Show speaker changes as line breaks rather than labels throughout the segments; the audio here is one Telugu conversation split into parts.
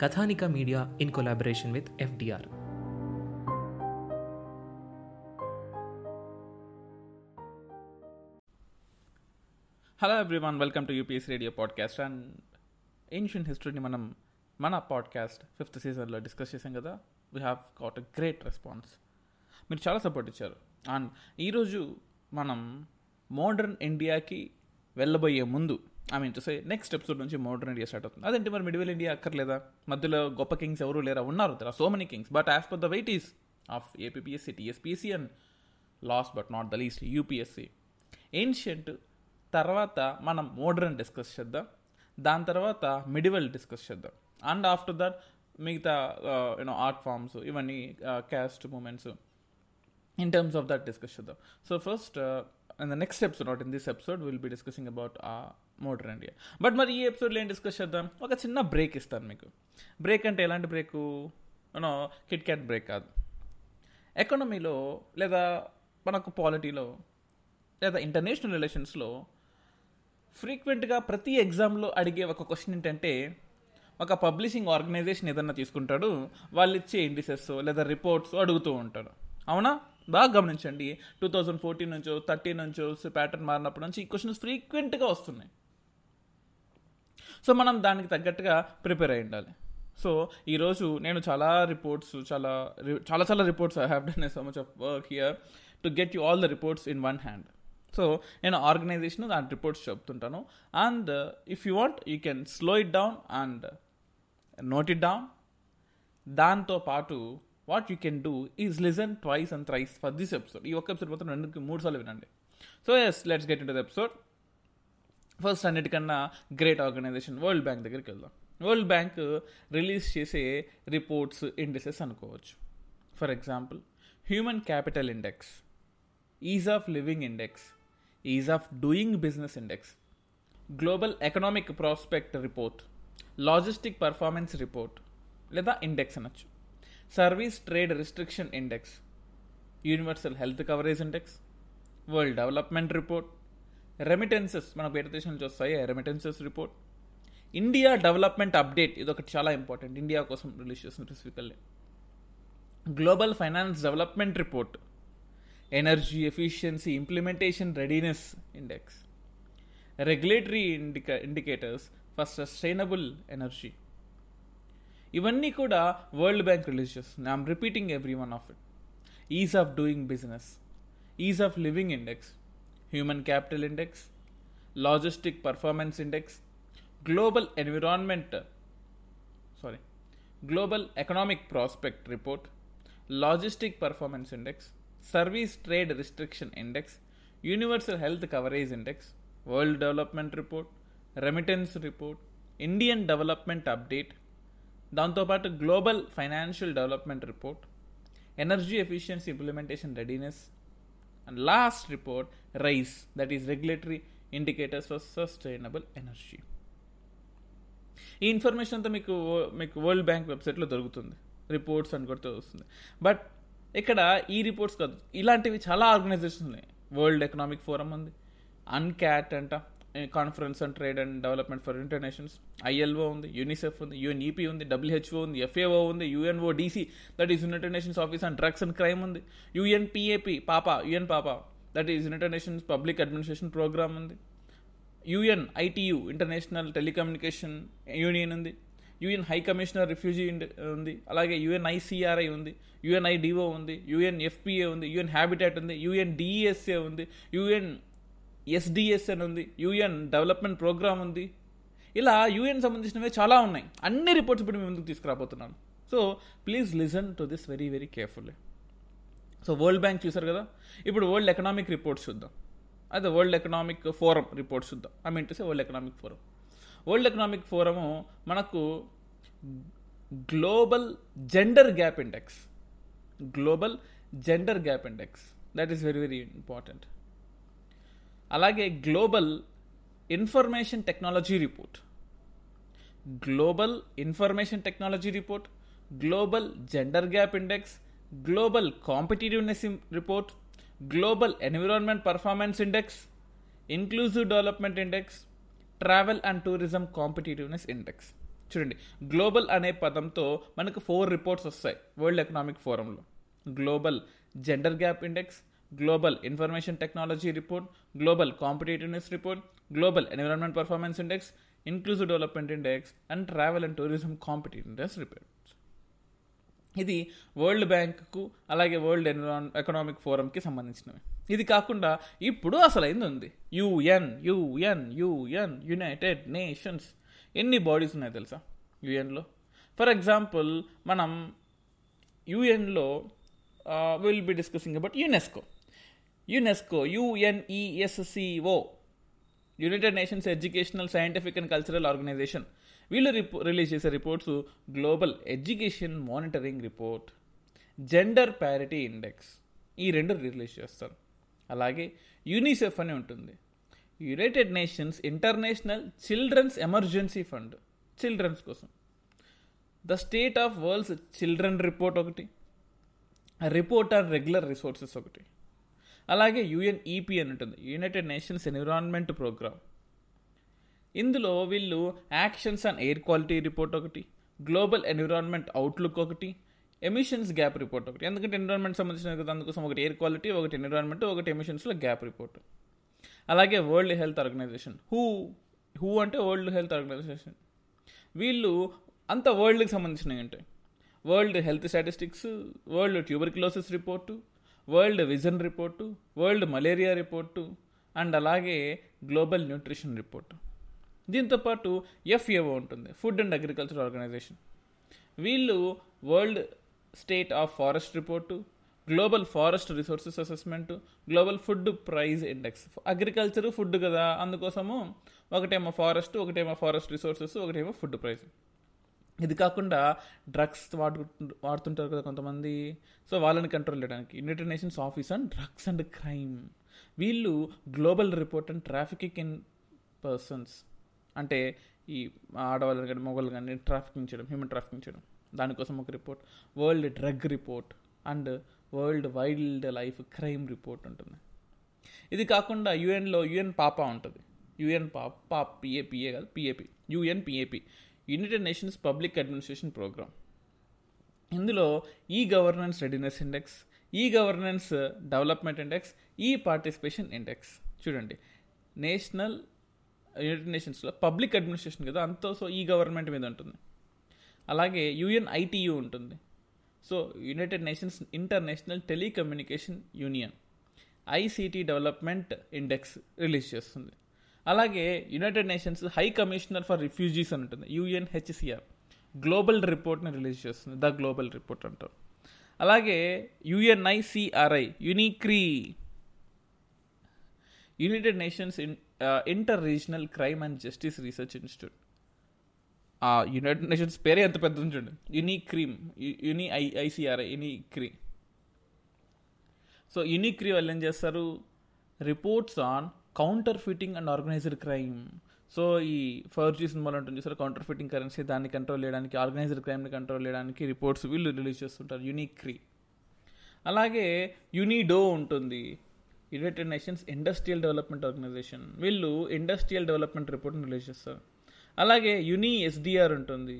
Kathanika media in collaboration with FDR.
Hello everyone welcome to UPS radio podcast and ancient హిస్టరీని మనం మన పాడ్కాస్ట్ ఫిఫ్త్ సీజన్లో డిస్కస్ చేసాం కదా. We have got a great response మీరు చాలా సపోర్ట్ ఇచ్చారు. అండ్ ఈరోజు మనం మోడర్న్ ఇండియాకి వెళ్ళబోయే ముందు I mean to say next episode నుంచి మోడర్న్ ఇండియా స్టార్ట్ అవుతుంది. అదేంటి మరి మిడివల్ ఇండియా అక్కర్లేదా? మధ్యలో గొప్ప కింగ్స్ ఎవరు లేరా? ఉన్నారు. There so many kings but as per the weight is of APSC TSPC and last but not the least UPSC ancient తర్వాత మనం మోడర్న్ డిస్కస్ చేద్దాం. దాని తర్వాత మిడివల్ డిస్కస్ చేద్దాం. అండ్ ఆఫ్టర్ దట్ మిగతా యూనో ఆర్ట్ ఫామ్స్ ఇవన్నీ caste movements in terms of that discuss చేద్దాం. So first in the next episode not in this episode will be discussing about motor modern India but మరి ఈ ఎపిసోడ్లో ఏం డిస్కస్ చేద్దాం? ఒక చిన్న బ్రేక్ ఇస్తాను మీకు. బ్రేక్ అంటే ఎలాంటి break you know KitKat break కాదు ఎకానమీలో లేదా మనకు పాలిటీలో లేదా ఇంటర్నేషనల్ రిలేషన్స్లో ఫ్రీక్వెంట్గా ప్రతి ఎగ్జామ్లో అడిగే ఒక క్వశ్చన్ ఏంటంటే ఒక పబ్లిషింగ్ ఆర్గనైజేషన్ ఏదన్నా తీసుకుంటాడు వాళ్ళు ఇచ్చే ఇండిసెస్ లేదా రిపోర్ట్స్ అడుగుతూ ఉంటాడు. అవునా? బాగా గమనించండి. టూ థౌజండ్ ఫోర్టీన్ నుంచో థర్టీన్ నుంచో ప్యాటర్న్ మారినప్పటి నుంచి ఈ క్వశ్చన్స్ ఫ్రీక్వెంట్గా వస్తున్నాయి. సో మనం దానికి తగ్గట్టుగా ప్రిపేర్ అయి ఉండాలి. సో ఈరోజు నేను చాలా రిపోర్ట్స్ చాలా చాలా చాలా reports I have done so much of work here to get you all the reports in one hand so నేను ఆర్గనైజేషన్ దాని రిపోర్ట్స్ చెప్తుంటాను. And if you want you can slow it down and note it down దాంతో పాటు what you can do is listen twice and thrice for this episode ఈ ఒక్క ఎపిసోడ్ మొత్తం రెండు మూడు సార్లు వినండి. So yes let's get in the episode first అన్నిటికన్నా గ్రేట్ ఆర్గనైజేషన్ వరల్డ్ బ్యాంక్ దగ్గరికి వెళ్దాం. వరల్డ్ బ్యాంక్ రిలీజ్ చేసే రిపోర్ట్స్ ఇండిసెస్ అనుకోవచ్చు. For example human capital index ease of living index ease of doing business index global economic prospect report logistic performance report లేదా ఇండెక్స్ అనొచ్చు. Service trade restriction index universal health coverage index world development report remittances మన పేట దేశం నుంచి వస్తాయి remittances report India development update ఇది ఒకటి చాలా ఇంపార్టెంట్ ఇండియా కోసం రిలీజ్ చేసిన specifically global finance development report energy efficiency implementation readiness index regulatory indica indicators for sustainable energy ఇవన్నీ కూడా వరల్డ్ బ్యాంక్ రిలీజ్ చేస్తుంది. I'm repeating every one of it ease of doing business ease of living index human capital index logistic performance index global environment sorry global economic prospect report logistic performance index service trade restriction index universal health coverage index world development report remittance report Indian development update దాంతోపాటు global financial development report energy efficiency implementation readiness and last report RISE that is regulatory indicators for sustainable energy ఈ ఇన్ఫర్మేషన్ అంతా మీకు మీకు వరల్డ్ బ్యాంక్ వెబ్సైట్లో దొరుకుతుంది. రిపోర్ట్స్ అని కూడా వస్తుంది బట్ ఇక్కడ ఈ రిపోర్ట్స్ కాదు. ఇలాంటివి చాలా ఆర్గనైజేషన్స్ ఉన్నాయి. వరల్డ్ ఎకనామిక్ ఫోరం ఉంది. అన్క్యాట్ అంట. Conference and trade and development for internations ILO ఉంది యూనిసెఫ్ ఉంది యుఎన్ఈపీ ఉంది డబ్ల్యూహెచ్ఓ ఉంది ఎఫ్ఏఓ ఉంది UNODC that is United Nations office and drugs and crime ఉంది యుఎన్పిఏపి పాపా యుఎన్ పాపా that is United Nations public administration programme ఉంది UN ITU international telecommunication union ఉంది యుఎన్ హై కమిషనర్ రిఫ్యూజీ ఉంది అలాగే యుఎన్ఐసిఆర్ఐ ఉంది యుఎన్ఐడిఓ ఉంది యుఎన్ ఎఫ్పిఏ ఉంది యుఎన్ హ్యాబిటాట్ ఉంది యుఎన్ డిఎస్ఏ ఉంది యుఎన్ ఎస్డిఎస్ అని ఉంది యుఎన్ డెవలప్మెంట్ ప్రోగ్రామ్ ఉంది. ఇలా యుఎన్ సంబంధించినవి చాలా ఉన్నాయి. అన్ని రిపోర్ట్స్ ఇప్పుడు మేము ముందుకు తీసుకురాబోతున్నాను so please listen to this very very carefully so world bank చూసారు కదా? ఇప్పుడు వరల్డ్ ఎకనామిక్ రిపోర్ట్స్ చూద్దాం. అదే వరల్డ్ ఎకనామిక్ ఫోరం రిపోర్ట్స్ చూద్దాం. I mean to say world economic forum world economic forum మనకు global gender gap index global gender gap index that is very very important అలాగే global information technology report. Global information technology report global gender gap index global competitiveness report global environment performance index inclusive development index travel and tourism competitiveness index. చూడండి గ్లోబల్ అనే పదంతో మనకు ఫోర్ రిపోర్ట్స్ వస్తాయి world economic ఫోరంలో. Global gender gap index global information technology report global competitiveness report global environment performance index inclusive development index and travel and tourism competitiveness reports ఇది వరల్డ్ బ్యాంక్కు అలాగే వరల్డ్ ఎన్విరాన్ ఎకనామిక్ ఫోరంకి సంబంధించినవి. ఇది కాకుండా ఇప్పుడు అసలు అయింది ఉంది UN UN UN united nations ఎన్ని బాడీస్ ఉన్నాయి తెలుసా? యుఎన్లో ఫర్ ఎగ్జాంపుల్ మనం యుఎన్లో will be discussing about UNESCO UNESCO UNESCO united nations educational scientific and cultural organisation. వీళ్ళు రిపో రిలీజ్ చేసే reports global education monitoring report gender parity index ఈ రెండు రిలీజ్ చేస్తారు. అలాగే యూనిసెఫ్ అని ఉంటుంది. United nations international children's emergency fund children's కోసం. The state of world's children report ఒకటి రిపోర్ట్ ఆన్ రెగ్యులర్ రిసోర్సెస్ ఒకటి. అలాగే యుఎన్ఈపి అని ఉంటుంది. యునైటెడ్ నేషన్స్ ఎన్విరాన్మెంట్ ప్రోగ్రామ్ ఇందులో వీళ్ళు actions on air quality report ఒకటి గ్లోబల్ ఎన్విరాన్మెంట్ అవుట్లుక్ ఒకటి ఎమిషన్స్ గ్యాప్ రిపోర్ట్ ఒకటి. ఎందుకంటే ఎన్విరాన్మెంట్ సంబంధించిన కదా అందుకోసం ఒకటి ఎయిర్ క్వాలిటీ ఒకటి ఎన్విరాన్మెంట్ ఒకటి ఎమిషన్స్లో గ్యాప్ రిపోర్ట్ అలాగే world health organisation who who అంటే వరల్డ్ హెల్త్ ఆర్గనైజేషన్ వీళ్ళు అంత వరల్డ్కి సంబంధించినవి ఉంటాయి. World health statistics world tuberculosis report world vision report world malaria report and అలాగే గ్లోబల్ న్యూట్రిషన్ రిపోర్టు. దీంతోపాటు ఎఫ్ఏఓ ఉంటుంది ఫుడ్ అండ్ అగ్రికల్చర్ ఆర్గనైజేషన్. వీళ్ళు world state of forest report global forest resources assessment global food praise index. Agriculture food కదా అందుకోసము ఒకటేమో ఫారెస్ట్ ఒకటేమో ఫారెస్ట్ రిసోర్సెస్ ఒకటేమో ఫుడ్ ప్రైజ్. ఇది కాకుండా డ్రగ్స్ వాడు వాడుతుంటారు కదా కొంతమంది. సో వాళ్ళని కంట్రోల్ చేయడానికి united nations office and drugs and crime వీళ్ళు global report and trafficking in persons అంటే ఈ ఆడవాళ్ళు కానీ మొగలు కానీ ట్రాఫికింగ్ చేయడం హ్యూమన్ ట్రాఫికింగ్ చేయడం. దానికోసం ఒక report world drug report and world wildlife crime report ఉంటుంది. ఇది కాకుండా యుఎన్లో యుఎన్ పాప ఉంటుంది. యుఎన్ పాప పాప్ పిఏపిఏ కాదు PAP UN PAP United Nations public administration programme ఇందులో e governance readiness index e governance development index e participation index చూడండి. నేషనల్ యునైటెడ్ నేషన్స్లో పబ్లిక్ అడ్మినిస్ట్రేషన్ కదా అంతా సో ఈ గవర్నమెంట్ మీద ఉంటుంది. అలాగే యుఎన్ ఐటీయూ ఉంటుంది. So united nations international telecommunication union ICT development index release చేస్తుంది. అలాగే united nations high commissioner for refugees అని ఉంటుంది. యుఎన్హెచ్సిఆర్ గ్లోబల్ రిపోర్ట్ని రిలీజ్ చేస్తుంది. ద గ్లోబల్ రిపోర్ట్ అంటారు. అలాగే UNICRI UNICRI United Nations inter regional crime and justice research institute ఆ యునైటెడ్ నేషన్స్ పేరే ఎంత పెద్ద చూడండి. యునిక్రీమ్ యుని ఐఐసిఆర్ఐ యునిక్రీ సో యునిక్రీ వాళ్ళు ఏం చేస్తారు? Reports on counterfeiting and organised crime so ఈ ఫర్జీ సినిమాలు ఉంటుంది సార్ కౌంటర్ ఫిట్టింగ్ కరెన్సీ దాన్ని కంట్రోల్ చేయడానికి ఆర్గనైజ్డ్ క్రైమ్ని కంట్రోల్ చేయడానికి రిపోర్ట్స్ వీళ్ళు రిలీజ్ చేస్తుంటారు. క్రీ అలాగే యునిడో ఉంటుంది. United nations industrial development organisation వీళ్ళు ఇండస్ట్రియల్ డెవలప్మెంట్ రిపోర్ట్ని రిలీజ్ చేస్తారు. అలాగే యుని ఎస్డిఆర్ ఉంటుంది.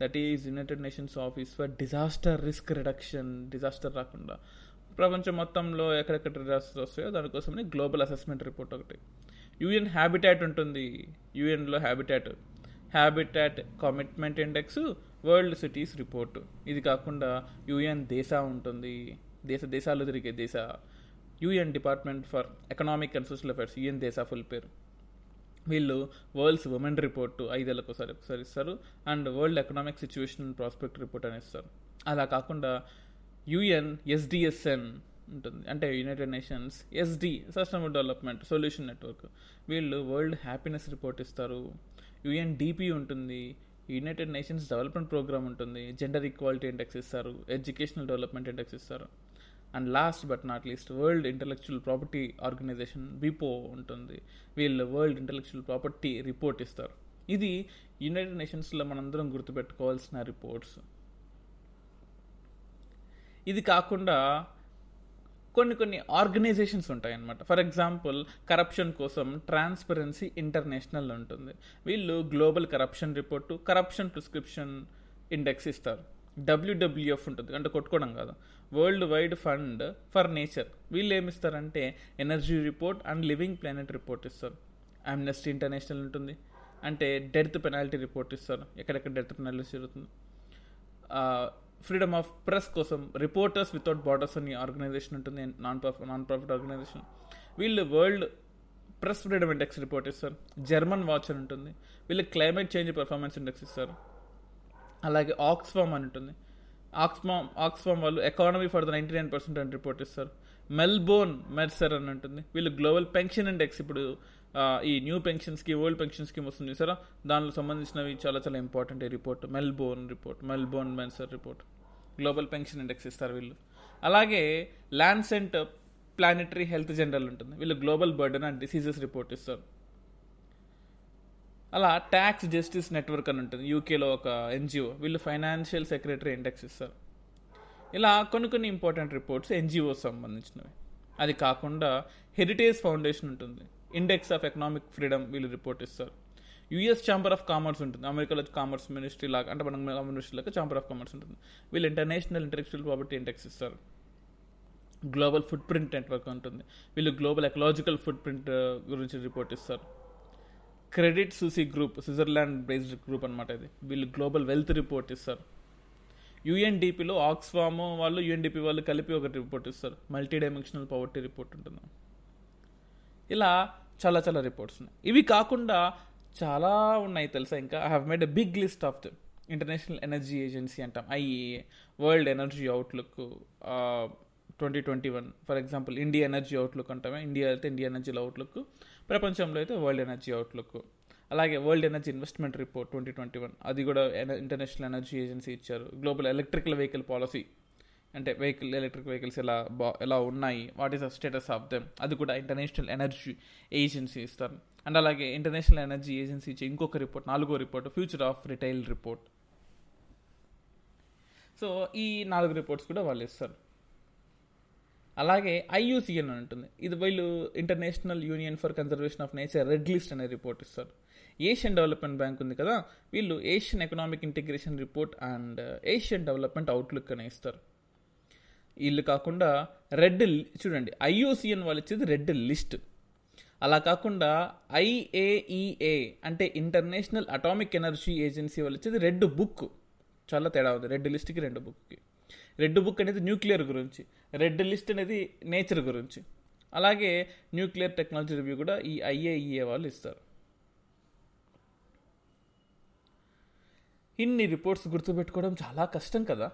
That is united nations office for disaster risk reduction disaster రాకుండా. ప్రపంచం మొత్తంలో ఎక్కడెక్కడ డిజాస్టర్స్ వస్తాయో దానికోసమని గ్లోబల్ అసెస్మెంట్ రిపోర్ట్ ఒకటి. యుఎన్ హ్యాబిటాట్ ఉంటుంది. యుఎన్లో habitat habitat commitment index world cities report ఇది కాకుండా యుఎన్ దేశ ఉంటుంది. దేశ దేశాలు తిరిగే DESA. UN department for economic and social affairs UN DESA full పేరు. వీళ్ళు వరల్డ్స్ ఉమెన్ రిపోర్టు ఐదేళ్ళకు ఒకసారి ఒకసారి ఇస్తారు. And world economic situation prospect report అని ఇస్తారు అలా కాకుండా యుఎన్ ఎస్డిఎస్ఎన్ ఉంటుంది. అంటే united nations SD sustainable development solution network వీళ్ళు వరల్డ్ హ్యాపీనెస్ రిపోర్ట్ ఇస్తారు. యుఎన్ డిపి ఉంటుంది. యునైటెడ్ నేషన్స్ డెవలప్మెంట్ ప్రోగ్రామ్ ఉంటుంది. జెండర్ ఈక్వాలిటీ ఇండెక్స్ ఇస్తారు. ఎడ్యుకేషనల్ డెవలప్మెంట్ ఇండెక్స్ ఇస్తారు. And last but not least world intellectual property organisation విపో ఉంటుంది. వీళ్ళు వరల్డ్ ఇంటలెక్చువల్ ప్రాపర్టీ రిపోర్ట్ ఇస్తారు. ఇది యునైటెడ్ నేషన్స్లో మనందరం గుర్తుపెట్టుకోవాల్సిన రిపోర్ట్స్ ఇది కాకుండా కొన్ని కొన్ని ఆర్గనైజేషన్స్ ఉంటాయన్నమాట. ఫర్ ఎగ్జాంపుల్ కరప్షన్ కోసం ట్రాన్స్పరెన్సీ ఇంటర్నేషనల్ ఉంటుంది. వీళ్ళు global corruption report corruption prescription index ఇస్తారు. డబ్ల్యూడబ్ల్యూఎఫ్ ఉంటుంది. అంటే కొట్టుకోవడం కాదు. World wide fund for nature వీళ్ళు ఏమిస్తారంటే energy report and living planet report ఇస్తారు. అమ్నెస్టీ ఇంటర్నేషనల్ ఉంటుంది. అంటే డెత్ పెనాల్టీ రిపోర్ట్ ఇస్తారు. ఎక్కడెక్కడ డెత్ పెనాల్టీ జరుగుతుంది? ఫ్రీడమ్ ఆఫ్ ప్రెస్ కోసం రిపోర్టర్స్ వితౌట్ బార్డర్స్ అని ఆర్గనైజేషన్ ఉంటుంది non profit non profit organisation వీళ్ళు world press freedom index report ఇస్తారు. జర్మన్ వాచ్ అని ఉంటుంది. వీళ్ళు క్లైమేట్ చేంజ్ పర్ఫార్మెన్స్ ఇండెక్స్ ఇస్తారు. అలాగే ఆక్స్ఫామ్ అని ఉంటుంది. ఆక్స్ఫామ్ ఆక్స్ఫామ్ వాళ్ళు economy for the ninety nine percent అని రిపోర్ట్ ఇస్తారు. మెల్బోర్న్ మెర్సర్ అని ఉంటుంది. వీళ్ళు గ్లోబల్ పెన్షన్ ఇండెక్స్ ఇప్పుడు ఈ new pension scheme old pension scheme వస్తుంది సరే దానిలో సంబంధించినవి చాలా చాలా ఇంపార్టెంట్ ఈ report. Melbourne report Melbourne Mercer report. Global pension index ఇస్తారు వీళ్ళు. అలాగే ల్యాన్సెంట్ ప్లానెటరీ హెల్త్ జనరల్ ఉంటుంది. వీళ్ళు global burden and diseases report ఇస్తారు. అలా ట్యాక్స్ జస్టిస్ నెట్వర్క్ అని ఉంటుంది. యూకేలో ఒక ఎన్జిఓ వీళ్ళు ఫైనాన్షియల్ సెక్రటరీ ఇండెక్స్ ఇస్తారు. ఇలా కొన్ని కొన్ని ఇంపార్టెంట్ రిపోర్ట్స్ ఎన్జిఓ సంబంధించినవి. అది కాకుండా హెరిటేజ్ ఫౌండేషన్ ఉంటుంది. ఇండెక్స్ ఆఫ్ ఎకనామిక్ ఫ్రీడమ్ వీళ్ళు రిపోర్ట్ ఇస్తారు. యూఎస్ ఛాంబర్ ఆఫ్ కామర్స్ ఉంటుంది. అమెరికాలో కామర్స్ మినిస్ట్రీ లాగా అంటే మన మినిస్ట్రీలకు లాగా ఛాంబర్ ఆఫ్ కామర్స్ ఉంటుంది. వీళ్ళు ఇంటర్నేషనల్ ఇంటలెక్చువల్ ప్రాపర్టీ ఇండెక్స్ ఇస్తారు. గ్లోబల్ ఫుడ్ ప్రింట్ నెట్వర్క్ ఉంటుంది. వీళ్ళు గ్లోబల్ ఎకలాజికల్ ఫుడ్ ప్రింట్ గురించి రిపోర్ట్ ఇస్తారు. Credit Suisse group Switzerland based group అనమాట ఇది. వీళ్ళు గ్లోబల్ వెల్త్ రిపోర్ట్ ఇస్తారు. యుఎన్డిపిలో ఆక్స్ఫామ్ వాళ్ళు యుఎన్డిపి వాళ్ళు కలిపి ఒక రిపోర్ట్ ఇస్తారు. మల్టీ డైమెన్షనల్ పవర్టీ రిపోర్ట్ ఉంటుంది. ఇలా చాలా చాలా రిపోర్ట్స్ ఉన్నాయి. ఇవి కాకుండా చాలా ఉన్నాయి తెలుసా ఇంకా? I have made a big list of them international energy agency అంటాం. IEA world energy outlook twenty twenty one for example India energy outlook అంటామే. India అయితే ఇండియా ఎనర్జీ అవుట్లుక్ ప్రపంచంలో అయితే వరల్డ్ ఎనర్జీ అవుట్లుక్ అలాగే world energy investment report twenty twenty one అది కూడా ఇంటర్నేషనల్ ఎనర్జీ ఏజెన్సీ ఇచ్చారు. గ్లోబల్ ఎలక్ట్రికల్ వెహికల్ పాలసీ అంటే వెహికల్ ఎలక్ట్రిక్ వెహికల్స్ ఎలా బా ఎలా ఉన్నాయి? What is the status of them అది కూడా ఇంటర్నేషనల్ ఎనర్జీ ఏజెన్సీ ఇస్తారు. అండ్ అలాగే ఇంటర్నేషనల్ ఎనర్జీ ఏజెన్సీ ఇచ్చే ఇంకొక రిపోర్ట్ నాలుగో report future of retail report so ఈ నాలుగు రిపోర్ట్స్ కూడా వాళ్ళు ఇస్తారు. అలాగే ఐయుసిఎన్ అని ఉంటుంది. ఇది వీళ్ళు international union for conservation of nature red list అనే రిపోర్ట్ ఇస్తారు. ఏషియన్ డెవలప్మెంట్ బ్యాంక్ ఉంది కదా వీళ్ళు Asian economic integration report and Asian development outlook అని ఇస్తారు. వీళ్ళు కాకుండా రెడ్ చూడండి ఐఓసిఎన్ వాళ్ళు ఇచ్చేది రెడ్ లిస్ట్ అలా కాకుండా ఐఏఈఏ అంటే ఇంటర్నేషనల్ అటామిక్ ఎనర్జీ ఏజెన్సీ వాళ్ళు ఇచ్చేది రెడ్ బుక్ చాలా తేడా ఉంది రెడ్ లిస్ట్కి రెండు బుక్కి రెడ్ బుక్ అనేది న్యూక్లియర్ గురించి రెడ్ లిస్ట్ అనేది నేచర్ గురించి. అలాగే న్యూక్లియర్ టెక్నాలజీ రివ్యూ కూడా ఈ ఐఏఈఏ వాళ్ళు ఇస్తారు. ఇన్ని రిపోర్ట్స్ గుర్తుపెట్టుకోవడం చాలా కష్టం కదా?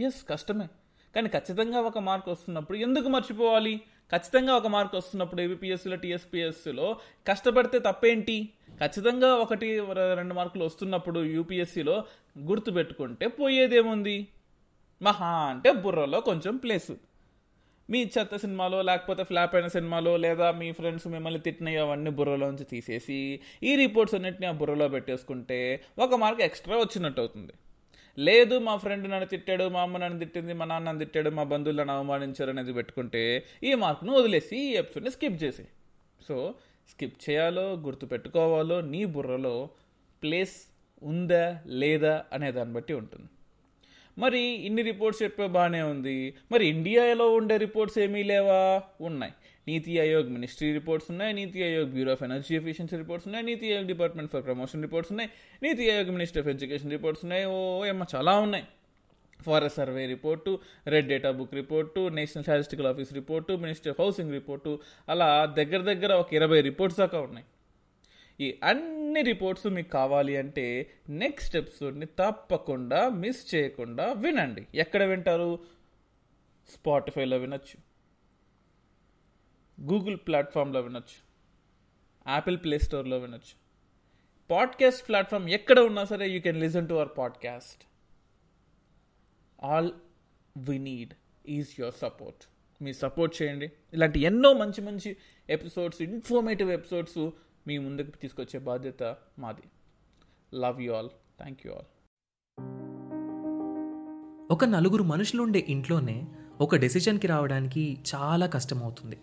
ఎస్ కష్టమే. కానీ ఖచ్చితంగా ఒక మార్క్ వస్తున్నప్పుడు ఎందుకు మర్చిపోవాలి? ఖచ్చితంగా ఒక మార్క్ వస్తున్నప్పుడు ఏబిపిఎస్సిలో టీఎస్పిఎస్సిలో కష్టపడితే తప్పేంటి? ఖచ్చితంగా ఒకటి రెండు మార్కులు వస్తున్నప్పుడు యూపీఎస్సిలో గుర్తుపెట్టుకుంటే పోయేదేముంది? మహా అంటే బుర్రలో కొంచెం ప్లేసు. మీ చెత్త సినిమాలో లేకపోతే ఫ్లాప్ అయిన సినిమాలో లేదా మీ ఫ్రెండ్స్ మిమ్మల్ని తిట్టినవి అవన్నీ బుర్రలోంచి తీసేసి ఈ రిపోర్ట్స్ అన్నింటినీ ఆ బుర్రలో పెట్టేసుకుంటే ఒక మార్క్ ఎక్స్ట్రా వచ్చినట్టు అవుతుంది. లేదు మా ఫ్రెండ్ నన్ను తిట్టాడు మా అమ్మ నన్ను తిట్టింది మా నాన్న నన్ను తిట్టాడు మా బంధువులు నన్ను అవమానించారు అనేది పెట్టుకుంటే ఈ మార్క్ను వదిలేసి ఈ ఎపిసోడ్ని స్కిప్ చేసి సో స్కిప్ చేయాలో గుర్తు పెట్టుకోవాలో నీ బుర్రలో ప్లేస్ ఉందా లేదా అనే దాన్ని బట్టి ఉంటుంది. మరి ఇన్ని రిపోర్ట్స్ చెప్పే బాగానే ఉంది. మరి ఇండియాలో ఉండే రిపోర్ట్స్ ఏమీ లేవా? ఉన్నాయి. నీతి ఆయోగ్ మినిస్ట్రీ రిపోర్ట్స్ ఉన్నాయి. NITI Aayog bureau of energy efficiency reports ఉన్నాయి. NITI Aayog department for promotion reports ఉన్నాయి. NITI Aayog ministry of education reports ఉన్నాయి. ఓ ఏమో చాలా ఉన్నాయి. Forest survey report red data book report national statistical office report ministry of housing report అలా దగ్గర దగ్గర ఒక ఇరవై రిపోర్ట్స్ దాకా ఉన్నాయి. ఈ అన్ని రిపోర్ట్స్ మీకు కావాలి అంటే నెక్స్ట్ ఎపిసోడ్ని తప్పకుండా మిస్ చేయకుండా వినండి. ఎక్కడ వింటారు? స్పాటిఫైలో వినొచ్చు. గూగుల్ ప్లాట్ఫామ్లో వినొచ్చు. యాపిల్ ప్లే స్టోర్లో వినొచ్చు. పాడ్కాస్ట్ ప్లాట్ఫామ్ ఎక్కడ ఉన్నా సరే you can listen to our podcast all we need is your support మీరు సపోర్ట్ చేయండి. ఇలాంటి ఎన్నో మంచి మంచి ఎపిసోడ్స్ ఇన్ఫర్మేటివ్ ఎపిసోడ్స్ మీ ముందుకు తీసుకొచ్చే బాధ్యత మాది. Love you all thank you all
ఒక నలుగురు మనుషులుండే ఇంట్లోనే ఒక డెసిషన్కి రావడానికి చాలా కష్టమవుతుంది.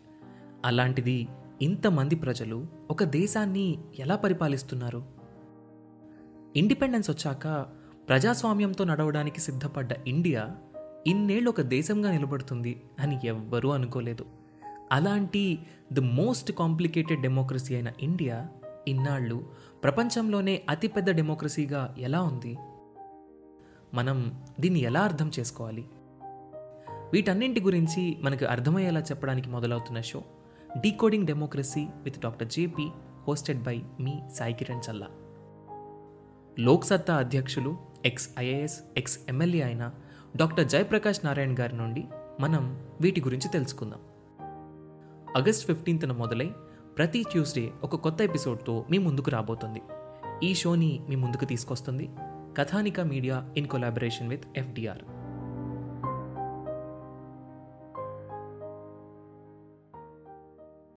అలాంటిది ఇంతమంది ప్రజలు ఒక దేశాన్ని ఎలా పరిపాలిస్తున్నారు? ఇండిపెండెన్స్ వచ్చాక ప్రజాస్వామ్యంతో నడవడానికి సిద్ధపడ్డ ఇండియా ఇన్నేళ్ళు ఒక దేశంగా నిలబడుతుంది అని ఎవ్వరూ అనుకోలేదు. అలాంటి ది మోస్ట్ కాంప్లికేటెడ్ డెమోక్రసీ అయిన ఇండియా ఇన్నాళ్ళు ప్రపంచంలోనే అతిపెద్ద డెమోక్రసీగా ఎలా ఉంది? మనం దీన్ని ఎలా అర్థం చేసుకోవాలి? వీటన్నింటి గురించి మనకు అర్థమయ్యేలా చెప్పడానికి మొదలవుతున్న show decoding democracy with doctor JP hosted by మీ సాయి కిరణ్ చల్లా. లోక్సత్తా అధ్యక్షులు ఎక్స్ ఐఏఎస్ ఎక్స్ ఎమ్మెల్యే అయిన డాక్టర్ జయప్రకాష్ నారాయణ్ గారి నుండి మనం వీటి గురించి తెలుసుకుందాం. ఆగస్ట్ ఫిఫ్టీన్త్న మొదలై ప్రతి ట్యూస్డే ఒక కొత్త ఎపిసోడ్తో మీ ముందుకు రాబోతుంది. ఈ షోని మీ ముందుకు తీసుకొస్తుంది Kathanika media in collaboration with FDR.